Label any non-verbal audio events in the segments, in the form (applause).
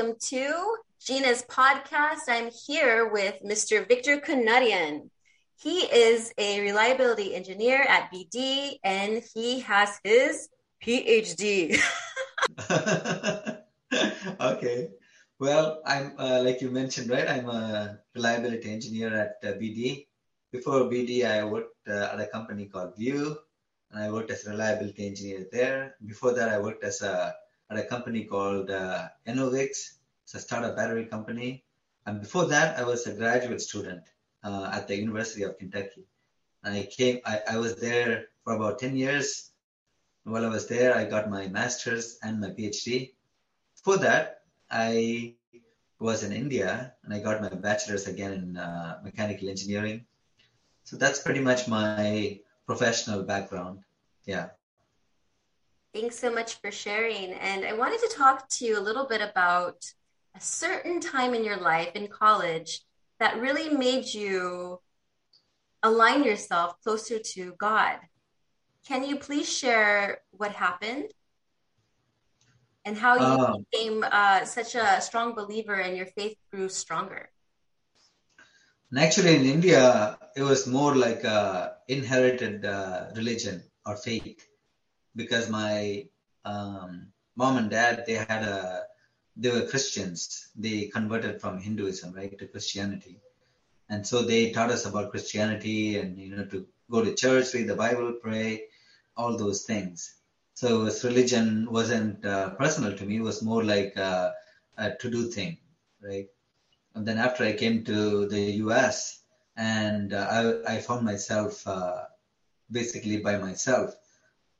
welcome to Gina's podcast. I'm here with Mr. Victor Kunadian. He is a reliability engineer at BD and he has his PhD. (laughs) okay. Well, I'm uh, like you mentioned, right? I'm a reliability engineer at uh, BD. Before BD, I worked uh, at a company called View, and I worked as a reliability engineer there. Before that, I worked as a at a company called uh, Enovix. It's a startup battery company. And before that, I was a graduate student uh, at the University of Kentucky. And I came, I, I was there for about 10 years. While I was there, I got my master's and my PhD. For that, I was in India and I got my bachelor's again in uh, mechanical engineering. So that's pretty much my professional background. Yeah. Thanks so much for sharing. And I wanted to talk to you a little bit about a certain time in your life in college that really made you align yourself closer to God. Can you please share what happened and how you um, became uh, such a strong believer and your faith grew stronger? Actually, in India, it was more like a inherited uh, religion or faith because my um, mom and dad they had a they were Christians. They converted from Hinduism right to Christianity, and so they taught us about Christianity and you know to go to church, read the Bible, pray, all those things. So this religion wasn't uh, personal to me; it was more like a, a to-do thing, right? And then after I came to the U.S. and uh, I, I found myself uh, basically by myself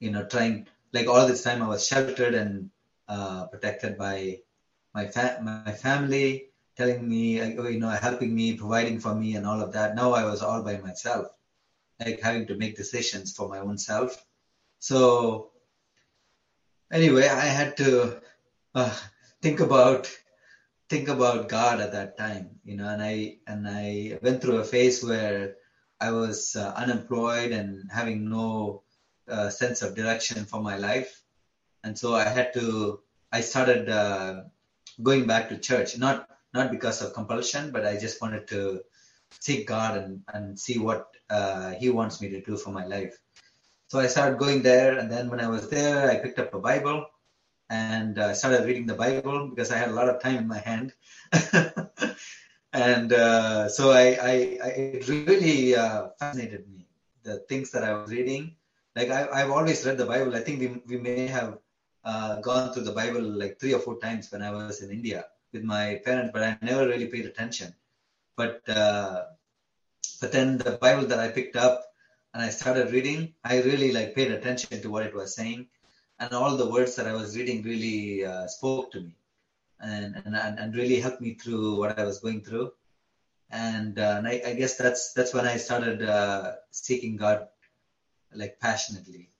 you know, trying like all this time I was sheltered and uh, protected by my fa- my family, telling me, you know, helping me, providing for me, and all of that. Now I was all by myself, like having to make decisions for my own self. So anyway, I had to uh, think about think about God at that time, you know, and I and I went through a phase where I was uh, unemployed and having no uh, sense of direction for my life, and so I had to. I started uh, going back to church, not not because of compulsion, but I just wanted to seek God and, and see what uh, He wants me to do for my life. So I started going there, and then when I was there, I picked up a Bible and uh, started reading the Bible because I had a lot of time in my hand. (laughs) and uh, so I, I, I, it really uh, fascinated me the things that I was reading like I, have always read the Bible. I think we, we may have uh, gone through the Bible like three or four times when I was in India with my parents, but I never really paid attention. But uh, but then the Bible that I picked up and I started reading, I really like paid attention to what it was saying, and all the words that I was reading really uh, spoke to me, and, and and really helped me through what I was going through. And, uh, and I, I, guess that's that's when I started uh, seeking God like passionately.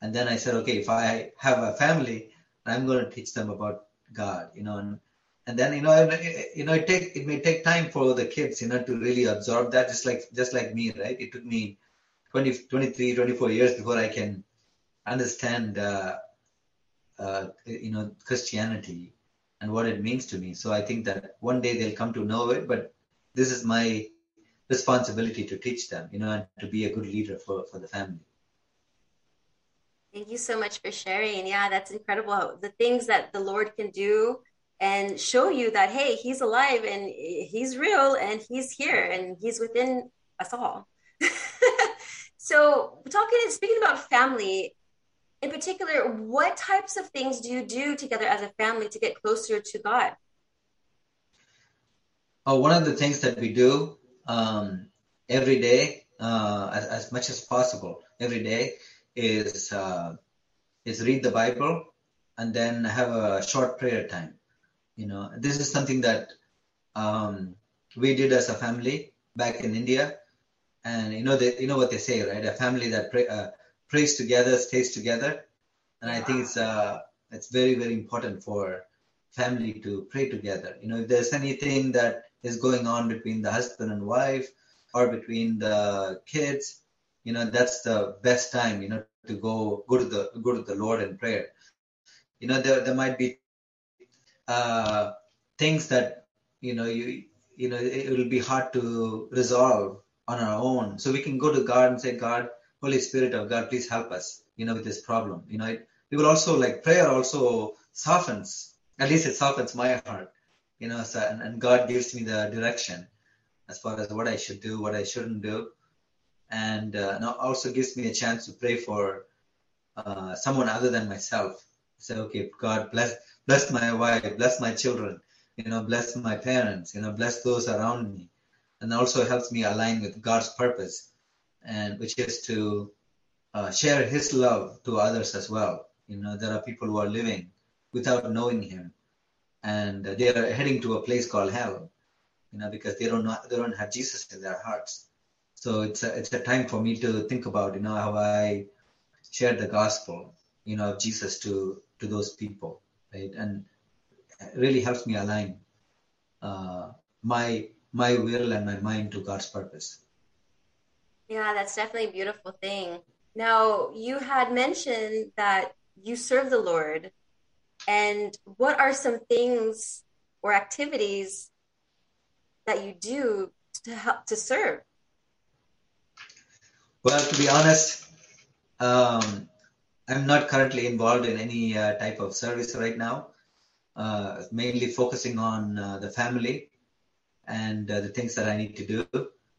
And then I said, okay, if I have a family, I'm going to teach them about God, you know, and, and then, you know, you know, it take, it may take time for the kids, you know, to really absorb that just like, just like me, right? It took me 20, 23, 24 years before I can understand, uh, uh, you know, Christianity and what it means to me. So I think that one day they'll come to know it, but this is my responsibility to teach them, you know, and to be a good leader for, for the family. Thank you so much for sharing. Yeah, that's incredible. The things that the Lord can do and show you that, hey, He's alive and He's real and He's here and He's within us all. (laughs) so, talking and speaking about family, in particular, what types of things do you do together as a family to get closer to God? Oh, one of the things that we do um, every day uh, as, as, much as possible every day is uh, is read the Bible and then have a short prayer time. You know, this is something that um, we did as a family back in India, and you know, they, you know what they say, right? A family that pray, uh, prays together stays together, and I think it's uh, it's very very important for family to pray together. You know, if there's anything that is going on between the husband and wife or between the kids you know that's the best time you know to go go to the go to the lord in prayer you know there, there might be uh, things that you know you you know it will be hard to resolve on our own. So we can go to God and say, God, Holy Spirit of God, please help us, you know, with this problem. You know, it, it will also like prayer also softens, at least it softens my heart, you know, so, and, and God gives me the direction as far as what I should do, what I shouldn't do. And uh, also gives me a chance to pray for uh, someone other than myself. Say, okay, God bless bless my wife, bless my children, you know, bless my parents, you know, bless those around me, and also helps me align with God's purpose, and which is to uh, share His love to others as well. You know, there are people who are living without knowing Him, and they are heading to a place called hell. You know, because they don't know, they don't have Jesus in their hearts. So it's a, it's a time for me to think about, you know, how I share the gospel, you know, of Jesus to to those people, right? And really helps me align uh, my my will and my mind to God's purpose. Yeah, that's definitely a beautiful thing. Now, you had mentioned that you serve the Lord, and what are some things or activities that you do to help to serve? Well, to be honest, um, I'm not currently involved in any uh, type of service right now. Uh, mainly focusing on uh, the family and uh, the things that I need to do.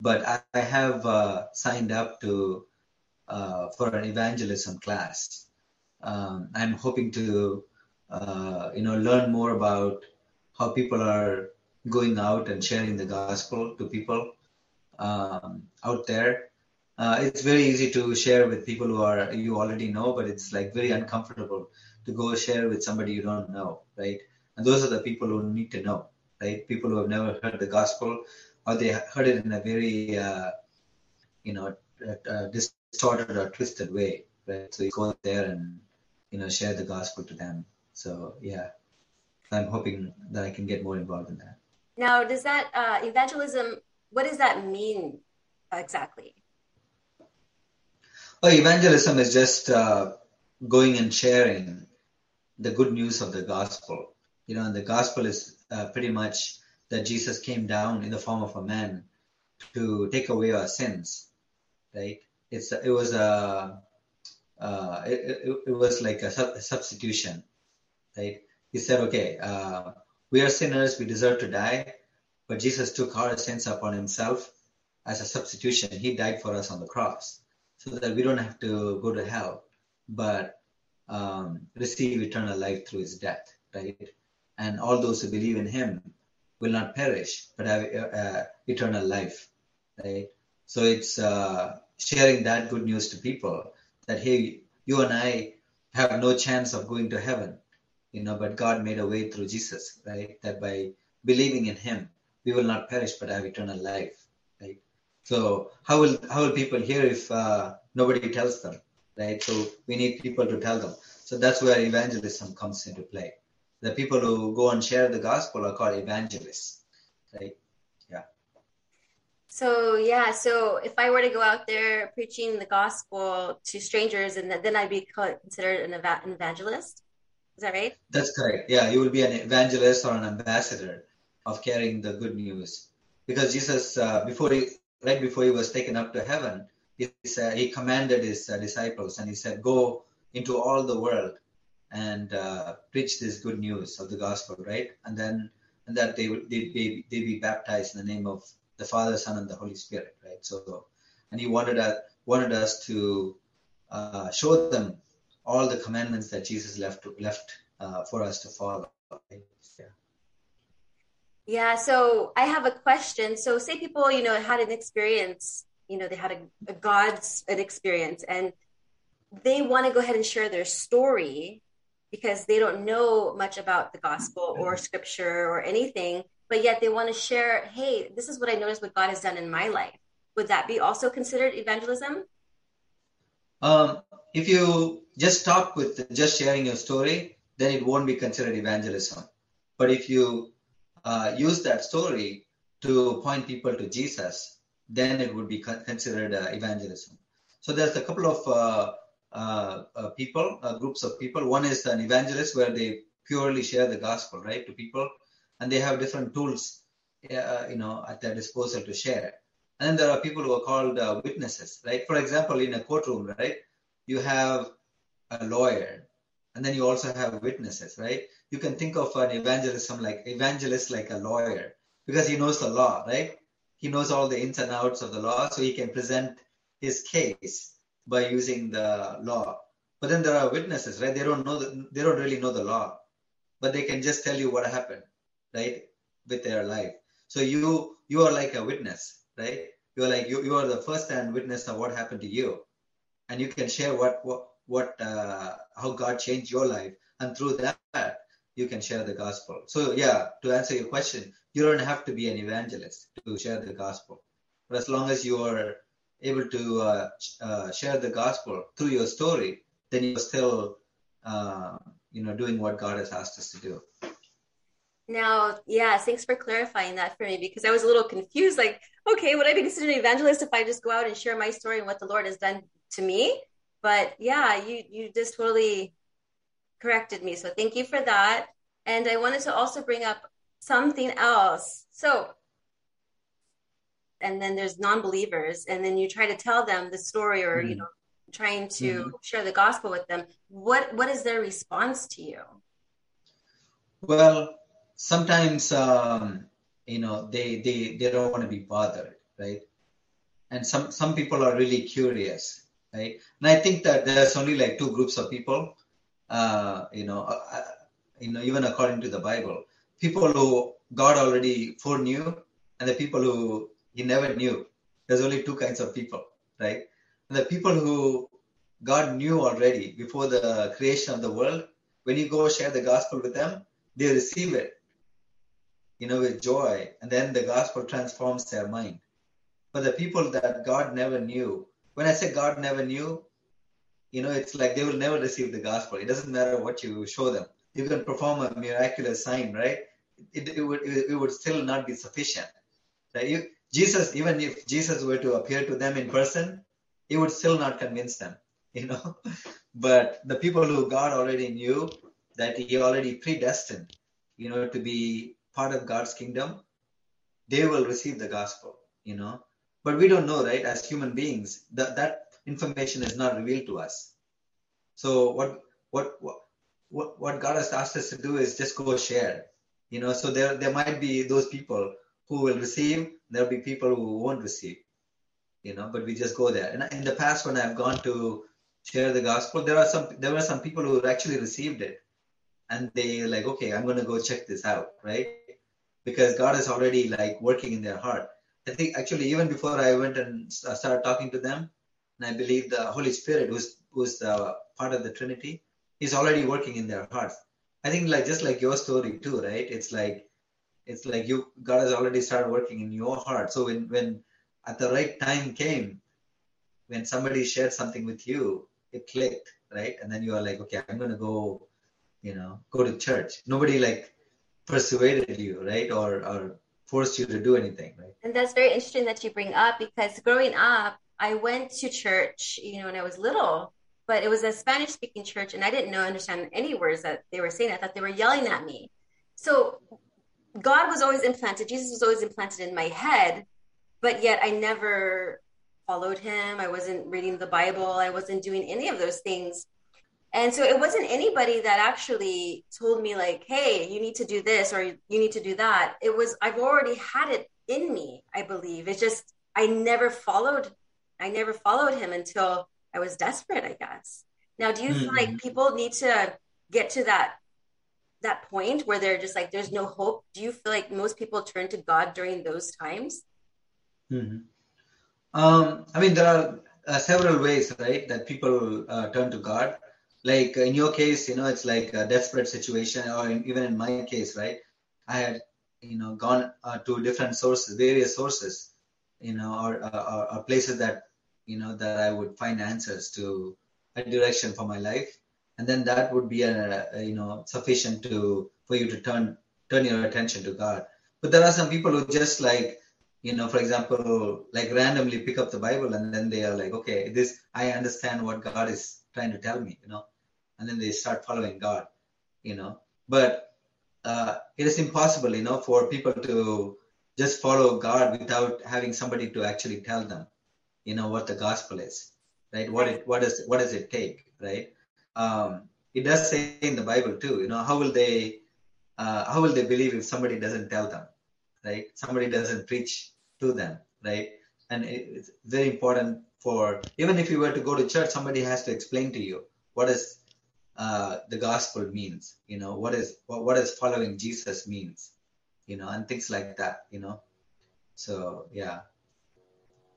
But I, I have uh, signed up to uh, for an evangelism class. Um, I'm hoping to you know learn more about how people are going out and sharing the gospel to people um, out there. Uh, it's very easy to share with people who are you already know, but it's like very uncomfortable to go share with somebody you don't know, right? And those are the people who need to know, right? People who have never heard the gospel, or they heard it in a very, uh, you know, uh, distorted or twisted way, right? So you go there and you know share the gospel to them. So yeah, I'm hoping that I can get more involved in that. Now, does that uh, evangelism? What does that mean exactly? Well, evangelism is just uh, going and sharing the good news of the gospel. You know, and the gospel is uh, pretty much that Jesus came down in the form of a man to take away our sins, right? It's it was a uh, it, it, it, was like a, a, substitution, right? He said, okay, uh, we are sinners, we deserve to die, but Jesus took our sins upon himself as a substitution. He died for us on the cross so that we don't have to go to hell, but um, receive eternal life through his death, right? And all those who believe in him will not perish, but have uh, eternal life, right? So it's uh, sharing that good news to people that, hey, you and I have no chance of going to heaven, you know, but God made a way through Jesus, right? That by believing in Him, we will not perish but have eternal life, right? So how will how will people hear if uh, nobody tells them, right? So we need people to tell them. So that's where evangelism comes into play. The people who go and share the gospel are called evangelists, right? Yeah. So yeah, so if I were to go out there preaching the gospel to strangers, and then I'd be considered an evangelist. Is that right? That's correct. Yeah, you will be an evangelist or an ambassador of carrying the good news. Because Jesus, uh, before he, right before he was taken up to heaven, he said he commanded his uh, disciples and he said, "Go into all the world and uh, preach this good news of the gospel." Right, and then and that they would they, they, they be baptized in the name of the Father, Son, and the Holy Spirit. Right. So, and he wanted us wanted us to uh, show them all the commandments that Jesus left left uh, for us to follow. Yeah. Yeah. So I have a question. So say people, you know, had an experience, you know, they had a, a God's an experience, and they want to go ahead and share their story because they don't know much about the gospel or scripture or anything, but yet they want to share, hey, this is what I noticed what God has done in my life. Would that be also considered evangelism? Um, if you just stop with just sharing your story, then it won't be considered evangelism. But if you uh, use that story to point people to Jesus, then it would be considered uh, evangelism. So there's a couple of uh, uh, uh people, uh, groups of people. One is an evangelist where they purely share the gospel, right, to people. and they have different tools, you know, at their disposal to share. And then there are people who are called witnesses, right? For example, in a courtroom, right, you have a lawyer, and then you also have witnesses, right? You can think of an evangelism like evangelist like a lawyer because he knows the law, right? He knows all the ins and outs of the law, so he can present his case by using the law. But then there are witnesses, right? They don't know the, they don't really know the law, but they can just tell you what happened, right, with their life. So you you are like a witness, right? You're like you, you are the first hand witness of what happened to you, and you can share what what what uh, how God changed your life, and through that you can share the gospel. So yeah, to answer your question, you don't have to be an evangelist to share the gospel, but as long as you are able to uh, uh, share the gospel through your story, then you're still uh, you know doing what God has asked us to do. Now, yeah, thanks for clarifying that for me because I was a little confused. Like, okay, would I be considered an evangelist if I just go out and share my story and what the Lord has done to me? But yeah, you you just totally corrected me. So thank you for that. And I wanted to also bring up something else. So, and then there's non-believers, and then you try to tell them the story, or mm-hmm. you know, trying to mm-hmm. share the gospel with them. What what is their response to you? Well, sometimes um, you know they they they don't want to be bothered, right? And some some people are really curious, right? And I think that there's only like two groups of people. Uh, you know, uh, uh you know, even according to the Bible, people who God already foreknew, and the people who He never knew. There's only two kinds of people, right? And the people who God knew already before the creation of the world, when you go share the gospel with them, they receive it you know, with joy, and then the gospel transforms their mind. But the people that God never knew, when I say God never knew, you know, it's like they will never receive the gospel. It doesn't matter what you show them. You can perform a miraculous sign, right? It, it would it, would still not be sufficient. Right? You, Jesus, even if Jesus were to appear to them in person, it would still not convince them, (laughs) you know. but the people who God already knew that He already predestined, you know, to be part of God's kingdom, they will receive the gospel, you know. But we don't know, right? As human beings, that that information is not revealed to us. So what what what what God has asked us to do is just go share, you know. So there there might be those people who will receive, there'll be people who won't receive, you know. But we just go there. And in the past, when I've gone to share the gospel, there are some there were some people who actually received it, and they like, okay, I'm going to go check this out, right? because God is already like working in their heart. I think actually even before I went and started talking to them, and I believe the Holy Spirit, who's who's the part of the Trinity, is already working in their hearts. I think like just like your story too, right? It's like it's like you God has already started working in your heart. So when when at the right time came, when somebody shared something with you, it clicked, right? And then you are like, okay, I'm gonna go, you know, go to church. Nobody like persuaded you, right? Or or forced you to do anything, right? And that's very interesting that you bring up because growing up, I went to church, you know, when I was little, but it was a Spanish speaking church and I didn't know understand any words that they were saying. I thought they were yelling at me. So God was always implanted, Jesus was always implanted in my head, but yet I never followed him. I wasn't reading the Bible. I wasn't doing any of those things. And so it wasn't anybody that actually told me like, "Hey, you need to do this or you need to do that." It was I've already had it in me, I believe. It's just I never followed I never followed him until I was desperate, I guess. Now, do you mm-hmm. feel like mm-hmm. people need to get to that that point where they're just like there's no hope? Do you feel like most people turn to God during those times? Mm-hmm. Um, I mean, there are uh, several ways, right, that people uh, turn to God like in your case, you know, it's like a desperate situation, or in, even in my case, right? I had, you know, gone uh, to different sources, various sources, you know, or, or, or places that, you know, that I would find answers to a direction for my life, and then that would be a, a you know sufficient to for you to turn turn your attention to God. But there are some people who just like you know, for example, like randomly pick up the Bible and then they are like, okay, this I understand what God is trying to tell me, you know and then they start following God, you know. But uh, it is impossible, you know, for people to just follow God without having somebody to actually tell them, you know, what the gospel is, right? What it, what is, what does it take, right? Um, it does say in the Bible too, you know, how will they, uh, how will they believe if somebody doesn't tell them, right? Somebody doesn't preach to them, right? And it's very important for even if you were to go to church, somebody has to explain to you what is uh, the gospel means, you know, what is what, what is following Jesus means, you know, and things like that, you know. So yeah.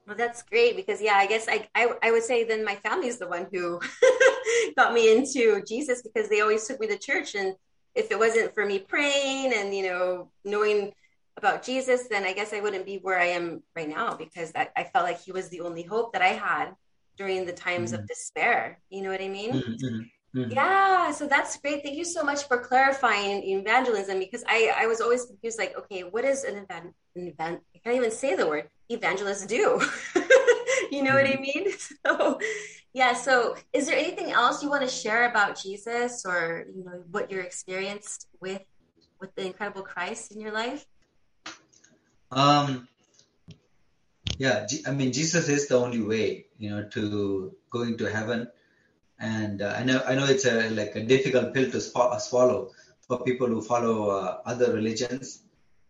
Well, that's great because yeah, I guess I I, I would say then my family is the one who (laughs) got me into Jesus because they always took me to church, and if it wasn't for me praying and you know knowing about Jesus, then I guess I wouldn't be where I am right now because I, I felt like he was the only hope that I had during the times mm-hmm. of despair. You know what I mean? Mm-hmm. Mm-hmm. Yeah, so that's great. Thank you so much for clarifying evangelism because I, I was always confused like, okay, what is an event, an event? I can't even say the word evangelists do. (laughs) you know what I mm-hmm. mean? (laughs) So, yeah, so is there anything else you want to share about Jesus or, you know, what you're experienced with with the incredible Christ in your life? Um, yeah, I mean, Jesus is the only way, you know, to going to heaven. And uh, I know, I know it's a like a difficult pill to sw- swallow for people who follow uh, other religions,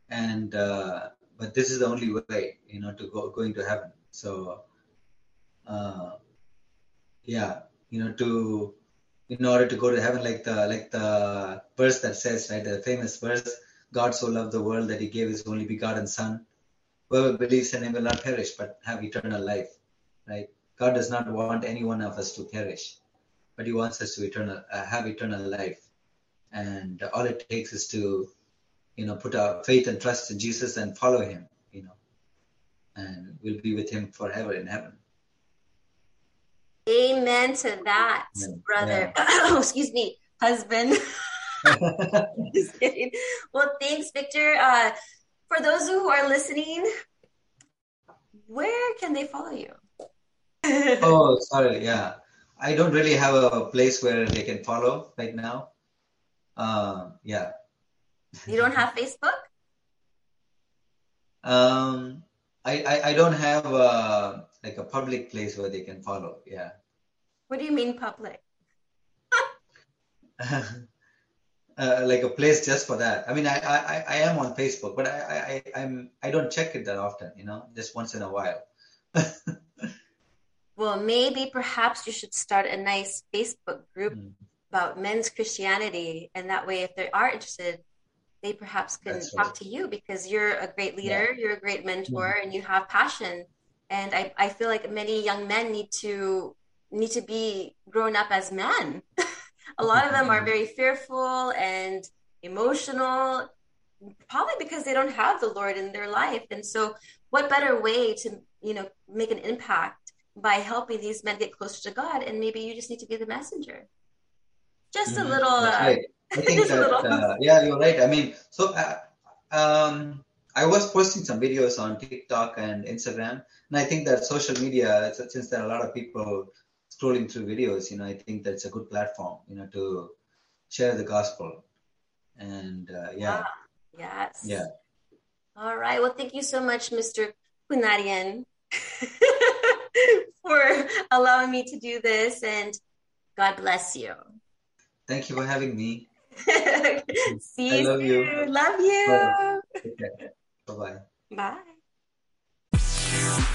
and uh, but this is the only way, you know, to go going to heaven. So, uh, yeah, you know, to in order to go to heaven, like the like the verse that says, right, the famous verse, God so loved the world that he gave his only begotten Son. Whoever believes in him will not perish but have eternal life. Right? God does not want any one of us to perish, but he wants us to eternal uh, have eternal life. And all it takes is to, you know, put our faith and trust in Jesus and follow him, you know, and we'll be with him forever in heaven. Amen to that, brother. Yeah. (coughs) oh, excuse me, husband. (laughs) (laughs) Just kidding. Well, thanks, Victor. Uh, for those who are listening, where can they follow you? (laughs) oh, sorry. Yeah. I don't really have a place where they can follow right now. Uh, yeah. You don't have Facebook? (laughs) Um, I, I, I don't have a, uh, like a public place where they can follow. Yeah. What do you mean public? (laughs) uh, like a place just for that. I mean, I, I, I am on Facebook, but I, I, I'm, I don't check it that often, you know, just once in a while. (laughs) well, maybe perhaps you should start a nice Facebook group mm. about men's Christianity. And that way, if they are interested, they perhaps can That's talk right. to you because you're a great leader, yeah. you're a great mentor, mm. and you have passion. And I, I feel like many young men need to need to be grown up as men. (laughs) a lot of them are very fearful and emotional probably because they don't have the lord in their life and so what better way to you know make an impact by helping these men get closer to god and maybe you just need to be the messenger just mm-hmm. a little uh, right. i (laughs) think that uh, yeah you're right i mean so uh, um, i was posting some videos on tiktok and instagram and i think that social media since there are a lot of people scrolling through videos, you know, I think that's a good platform, you know, to share the gospel. And uh, yeah. Ah, yes. Yeah. All right. Well, thank you so much, Mr. Kunadian, (laughs) (laughs) for allowing me to do this and God bless you. Thank you for having me. (laughs) See I you love you. Love you. Bye. Bye. Bye.